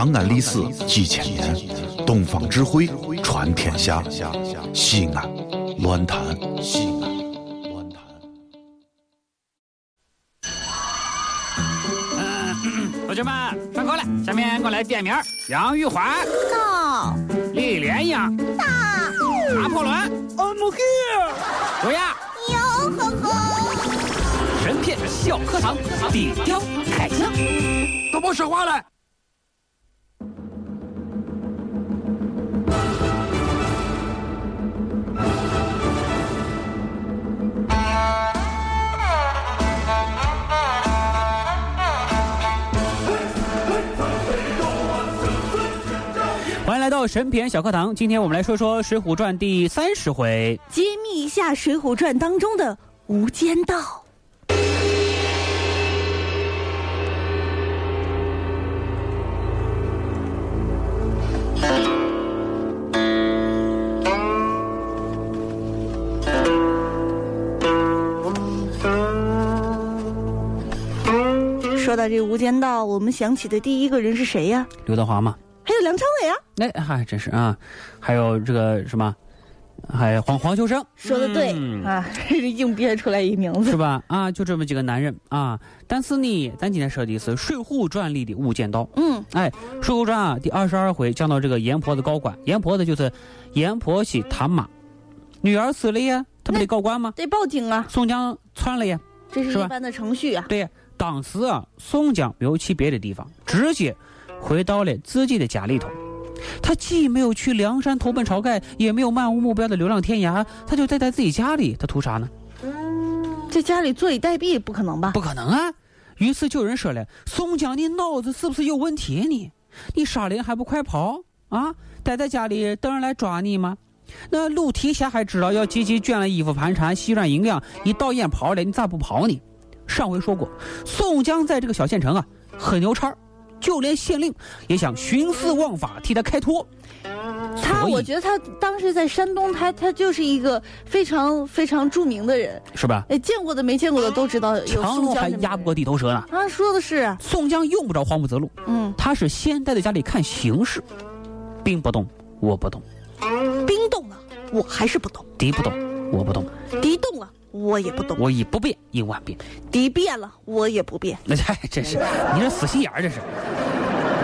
长安历史几千年，东方智慧传天下。西安，乱谈西安，乱谈。同学们上课了，下面我来点名：杨玉环、到李莲英、大拿破仑、I'm here。卓雅。哟呵呵，神片小课堂，底雕开箱。都别说话了。到神片小课堂，今天我们来说说《水浒传》第三十回。揭秘一下《水浒传》当中的无间道。说到这个无间道，我们想起的第一个人是谁呀？刘德华嘛，还有梁朝伟啊！那、还真是啊，还有这个什么，还有黄黄秋生，说的对、嗯啊，硬憋出来一名字是。吧？啊，就这么几个男人啊。但是呢，咱今天说的是《水浒传》里的无间道。嗯，哎，《水浒传》啊，第二十二回讲到这个阎婆子高官，阎婆子就是阎婆惜他妈，女儿死了呀，他不得告官吗？得报警啊，宋江窜了呀。这是一般的程序啊。对呀，当时啊，宋江没有去别的地方，直接回到了自己的家里头。他既没有去梁山投奔晁盖，也没有漫无目标的流浪天涯，他就待在自己家里，他图啥呢？在家里坐以待毙，不可能吧？不可能啊！于是就有人说了：“宋江，你脑子是不是有问题你？你杀人还不快跑啊？待在家里等人来抓你吗？”那鲁提辖还知道要积极卷了衣服盘缠，细软银两，一到眼跑了，你咋不跑呢？上回说过，宋江在这个小县城啊，很牛叉，就连县令也想徇私枉法，替他开脱。他，我觉得他当时在山东，他他就是一个非常非常著名的人。是吧？哎，见过的没见过的都知道有强龙还压不过地头蛇呢。啊，说的是啊，宋江用不着慌不择路，嗯，他是先待在家里看形势，兵不动，我不动。兵动了，我还是不动；敌不动，我不动；敌动了，我也不懂；我以不变应万变。敌变了，我也不变。那 这真是，你这死心眼儿，这是。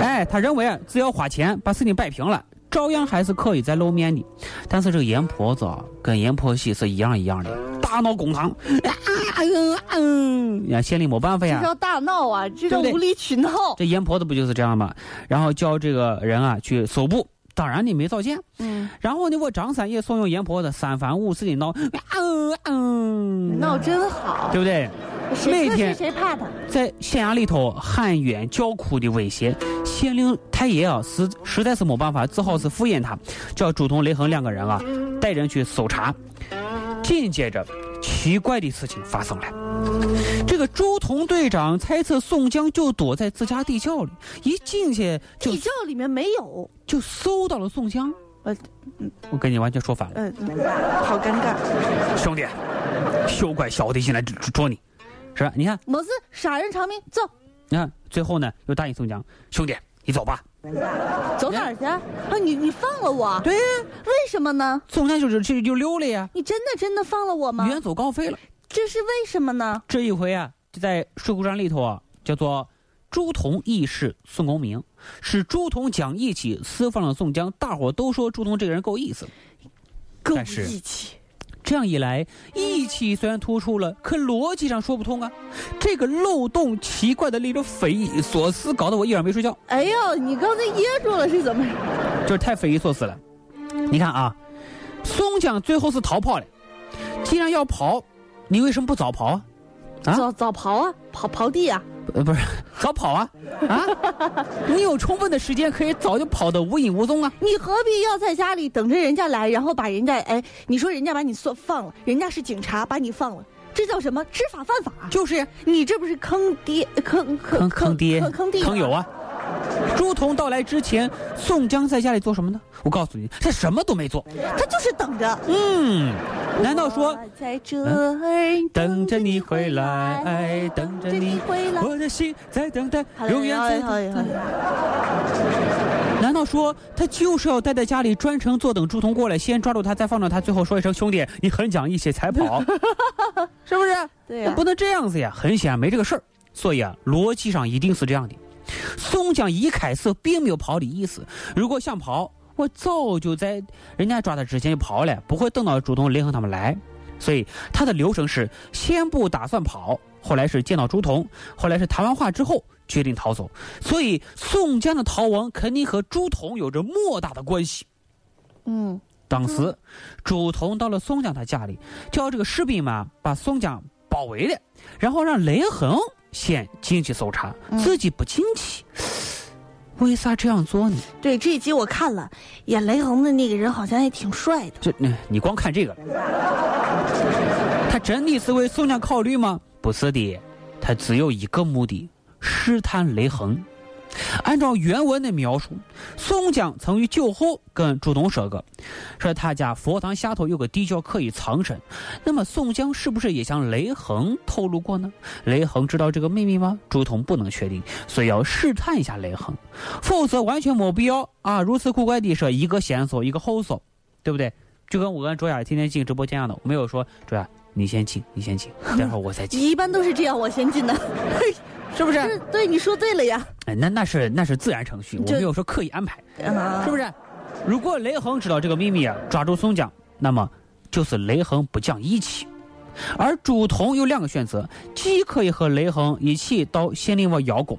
哎，他认为啊，只要花钱把事情摆平了，照样还是可以再露面的。但是这个阎婆子啊，跟阎婆惜是一样一样的，大闹公堂，啊嗯嗯，呀，县令没办法呀。这叫大闹啊，这叫无理取闹。这阎婆子不就是这样吗？然后叫这个人啊去搜捕，当然你没找见。嗯，然后呢，我张三也怂恿阎婆子三番五次的闹，嗯嗯，闹真好，对不对？谁说谁每天谁怕他？在县衙里头喊冤叫苦的威胁，县令太爷啊，实实在是没办法，只好是敷衍他，叫朱仝、雷横两个人啊，带人去搜查。紧接着，奇怪的事情发生了。这个朱仝队长猜测宋江就躲在自家地窖里，一进去就地窖里面没有。就搜到了宋江。呃我跟你完全说反了，嗯、好尴尬。兄弟，休怪小弟进来捉捉你，是吧？你看，没事，杀人偿命，走，你看，最后呢又答应宋江，兄弟，你走吧。走哪儿去？啊，你你放了我？对呀、为什么呢？宋江就是就就溜了呀，你真的真的放了我吗？远走高飞了。这是为什么呢？这一回啊，就在《水浒传》里头啊，叫做朱仝义释宋公明，是朱仝讲义气私放了宋江，大伙都说朱仝这个人够意思。够义气。这样一来，义气虽然突出了，可逻辑上说不通啊。这个漏洞奇怪的令人匪夷所思，搞得我一晚没睡觉，哎呦，你刚才噎住了是怎么？就是太匪夷所思了。你看啊，宋江最后是逃跑了，既然要跑，你为什么不早跑啊？啊早早跑啊，跑刨地啊。呃，不是，早跑啊！啊，你有充分的时间可以早就跑得无影无踪啊！你何必要在家里等着人家来，然后把人家哎，你说人家把你送放了，人家是警察把你放了，这叫什么？知法犯法。就是，你这不是坑爹坑坑坑爹坑坑弟坑友啊！朱仝到来之前，宋江在家里做什么呢？我告诉你，他什么都没做。他就是等着。嗯，难道说在这儿等着你回来，等着你回来？我的心在等待，永远在等待。难道说他就是要待在家里，专程坐等朱仝过来，先抓住他，再放着他，最后说一声兄弟，你很讲义气才跑，是不是？对呀、不能这样子呀，很显然没这个事儿。所以啊，逻辑上一定是这样的：宋江一开始并没有跑的意思，如果想跑，我早就在人家抓他之前就跑了，不会等到朱仝、雷横他们来。所以他的流程是：先不打算跑，后来是见到朱仝，后来是谈完话之后决定逃走。所以宋江的逃亡肯定和朱仝有着莫大的关系。嗯，当时，朱仝到了宋江他家里，叫这个士兵们把宋江包围了，然后让雷横先进去搜查，嗯自己不进去。为啥这样做呢？对，这一集我看了，演雷横的那个人好像也挺帅的。这，嗯你光看这个，他真的是为宋江考虑吗？不是的，他只有一个目的：试探雷横。按照原文的描述，宋江曾于酒后跟朱仝说过，说他家佛堂下头有个地窖可以藏身。那么宋江是不是也向雷横透露过呢？雷横知道这个秘密吗？朱仝不能确定，所以要试探一下雷横，否则完全没必要啊！如此古怪的说一个先搜一个后搜，对不对？就跟我跟卓雅天天进直播间一样的，没有说卓雅你先进，你先进，待会儿我再进，一般都是这样，我先进的。是不是？是对，你说对了呀。哎，那那是那是自然程序，我没有说刻意安排。啊是不是？如果雷横知道这个秘密啊，抓住宋江，那么就是雷横不讲义气。而朱仝有两个选择，既可以和雷横一起到县令窝邀功，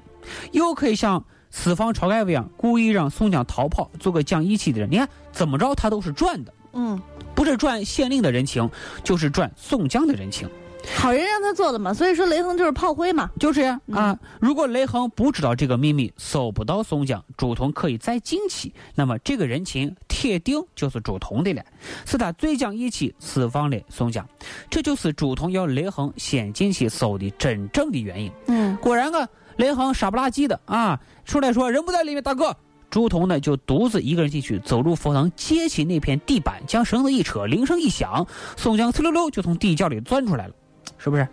又可以像私访晁盖一样，故意让宋江逃跑，做个讲义气的人。你看怎么着，他都是赚的，嗯，不是赚县令的人情，就是赚宋江的人情。好人让他做的嘛，所以说雷横就是炮灰嘛。就这样啊！如果雷横不知道这个秘密，搜不到宋江，朱仝可以再进去，那么这个人情铁定就是朱仝的了，是他最讲义气私放了宋江，这就是朱仝要雷横先进去搜的真正的原因。嗯，果然啊，雷横傻不拉几的啊，出来说人不在里面，大哥。朱仝呢就独自一个人进去，走入佛堂，揭起那片地板，将绳子一扯，铃声一响，宋江呲溜溜就从地窖里钻出来了，是不是？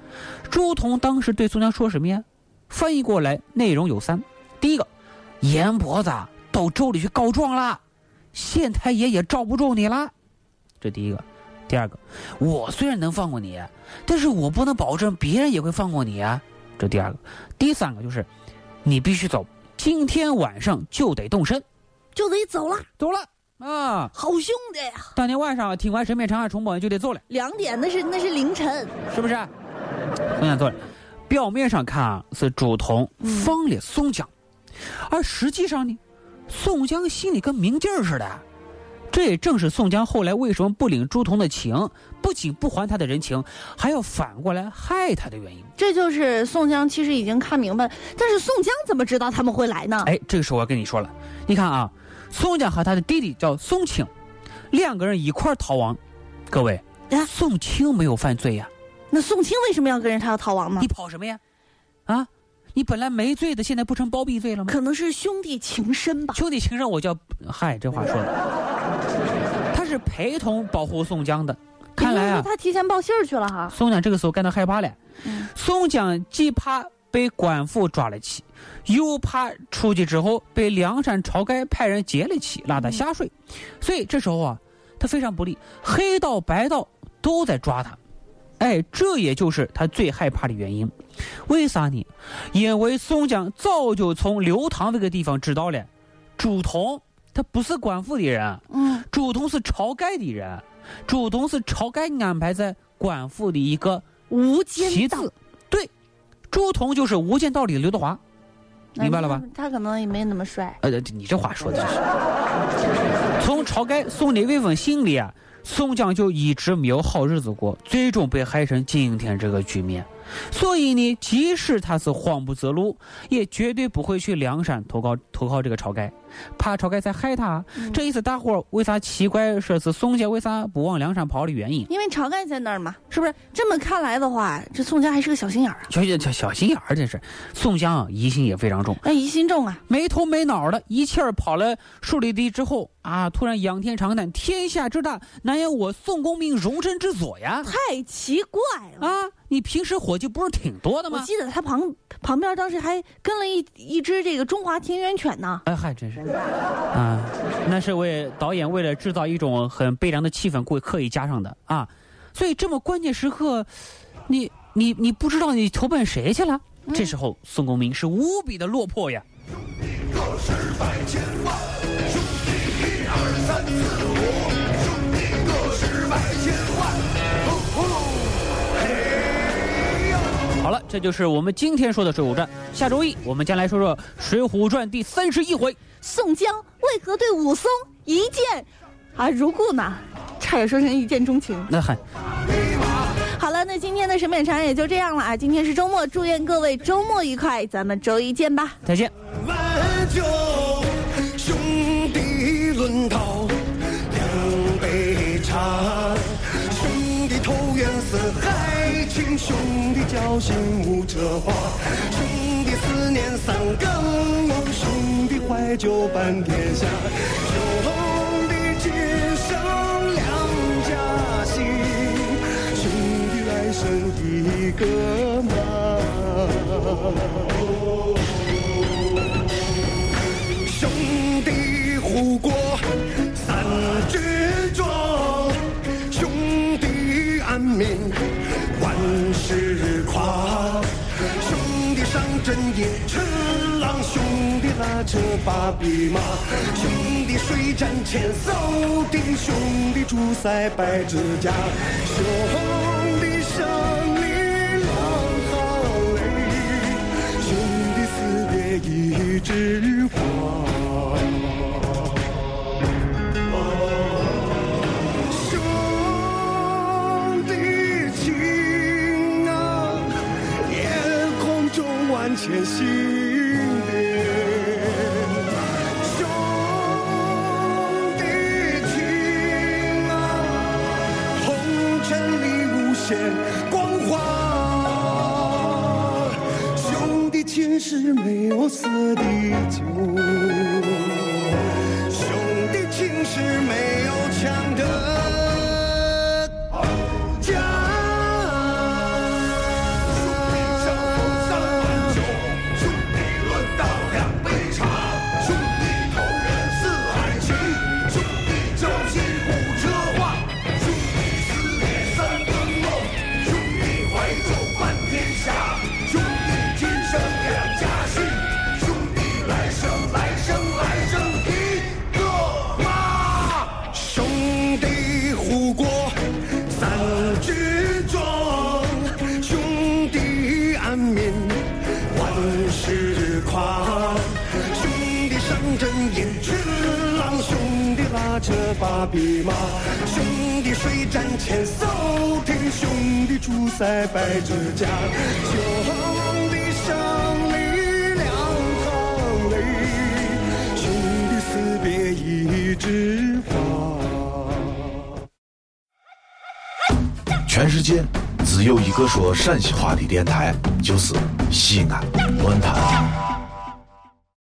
朱仝当时对宋江说什么呀？翻译过来内容有三：第一个，阎婆子到州里去告状了，县太爷也罩不住你了，这第一个；第二个，我虽然能放过你，但是我不能保证别人也会放过你啊，这第二个；第三个就是，你必须走，今天晚上就得动身，就得走了，走了啊！好兄弟呀！当天晚上听完神片长安重播就得走了。两点那是那是凌晨。是不是？宋江做了，表面上看啊是朱仝放了宋江，而实际上呢，宋江心里跟明镜似的。这也正是宋江后来为什么不领朱仝的情，不仅不还他的人情，还要反过来害他的原因。这就是宋江其实已经看明白了，但是宋江怎么知道他们会来呢？哎，这个时候我要跟你说了，你看啊，宋江和他的弟弟叫宋清，两个人一块儿逃亡。各位啊，宋清没有犯罪呀、那宋清为什么要跟着他逃亡呢你？跑什么呀？啊，你本来没罪的，现在不成包庇罪了吗？可能是兄弟情深吧。兄弟情深，我叫嗨，这话说的，他是陪同保护宋江的。看来啊，他提前报信儿去了哈。宋江这个时候感到害怕了。嗯宋江既怕被官府抓了起，又怕出去之后被梁山晁盖派人劫了起，拉他下水，所以这时候啊，他非常不利，黑道白道都在抓他。哎，这也就是他最害怕的原因。为啥呢？因为宋江早就从刘唐这个地方知道了，朱仝他不是官府的人，嗯，朱仝是晁盖的人，朱仝是晁盖安排在官府的一个无间道，棋子。对，朱仝就是《无间道》里的刘德华，明白了吧？他可能也没那么帅。呃，你这话说的真是。从晁盖送的那封信里啊，宋江就一直没有好日子过，最终被害成今天这个局面。所以呢，即使他是慌不择路，也绝对不会去梁山投靠投靠这个晁盖，怕晁盖再害他。这一次大伙儿为啥奇怪说是宋江为啥不往梁山跑的原因，因为晁盖在那儿嘛，是不是？这么看来的话，这宋江还是个小心眼儿啊，小小小心眼儿，真是。宋江啊，疑心也非常重。哎，疑心重啊。没头没脑的，一气儿跑了数里地之后，啊，突然仰天长叹：“天下之大，难有我宋公明容身之所呀！”太奇怪了啊！你平时伙计不是挺多的吗？我记得他旁旁边当时还跟了一一只这个中华田园犬呢。哎，嗨真是啊！那是为导演为了制造一种很悲凉的气氛，故意刻意加上的啊！所以这么关键时刻，你你你不知道你投奔谁去了？这时候宋公明是无比的落魄呀。好了，这就是我们今天说的《水浒传》。下周一我们将来说说《水浒传》第三十一回：宋江为何对武松一见啊如故呢？差点说成一见钟情。那很。好了，那今天的审美长也就这样了啊！今天是周末，祝愿各位周末愉快，咱们周一见吧，再见。兄弟论道两杯茶，兄弟投缘似海情，兄弟交心无遮话，兄弟怀旧伴天下，兄弟今生两家心，兄弟来生一个妈。兄弟护国三军壮，兄弟安民万事夸。兄弟上阵迎春郎，兄弟拉扯把匹马，兄弟水战千艘敌，兄弟出塞拜指甲，兄弟生离两行泪，兄弟死别一枝花。的酒。匹马，兄弟水战牵手钉，兄弟出塞拜指甲，兄弟生离两行泪，兄弟死别一枝花。全世界只有一个说陕西话的电台，就是西安论坛。